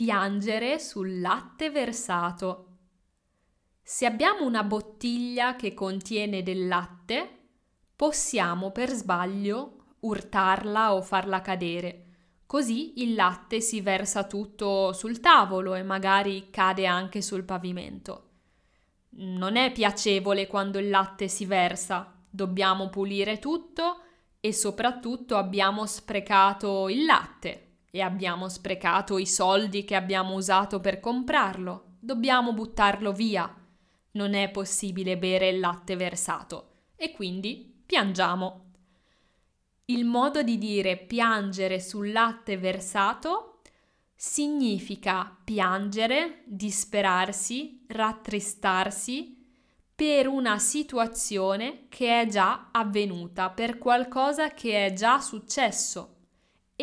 piangere sul latte versato. Se abbiamo una bottiglia che contiene del latte, possiamo per sbaglio urtarla o farla cadere. Così il latte si versa tutto sul tavolo e magari cade anche sul pavimento. Non è piacevole quando il latte si versa, dobbiamo pulire tutto e soprattutto abbiamo sprecato il latte e abbiamo sprecato i soldi che abbiamo usato per comprarlo. Dobbiamo buttarlo via. Non è possibile bere il latte versato e quindi piangiamo. Il modo di dire piangere sul latte versato significa piangere, disperarsi, rattristarsi per una situazione che è già avvenuta, per qualcosa che è già successo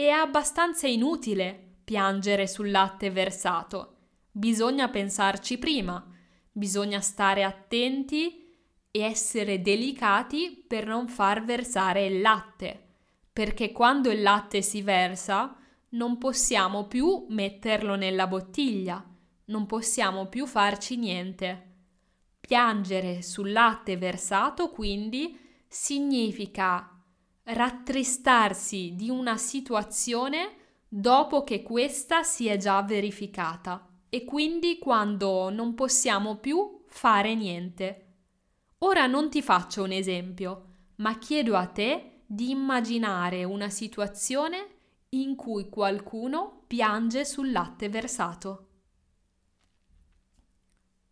è abbastanza inutile piangere sul latte versato. Bisogna pensarci prima, bisogna stare attenti e essere delicati per non far versare il latte, perché quando il latte si versa non possiamo più metterlo nella bottiglia, non possiamo più farci niente. Piangere sul latte versato quindi significa rattristarsi di una situazione dopo che questa si è già verificata e quindi quando non possiamo più fare niente. Ora non ti faccio un esempio, ma chiedo a te di immaginare una situazione in cui qualcuno piange sul latte versato.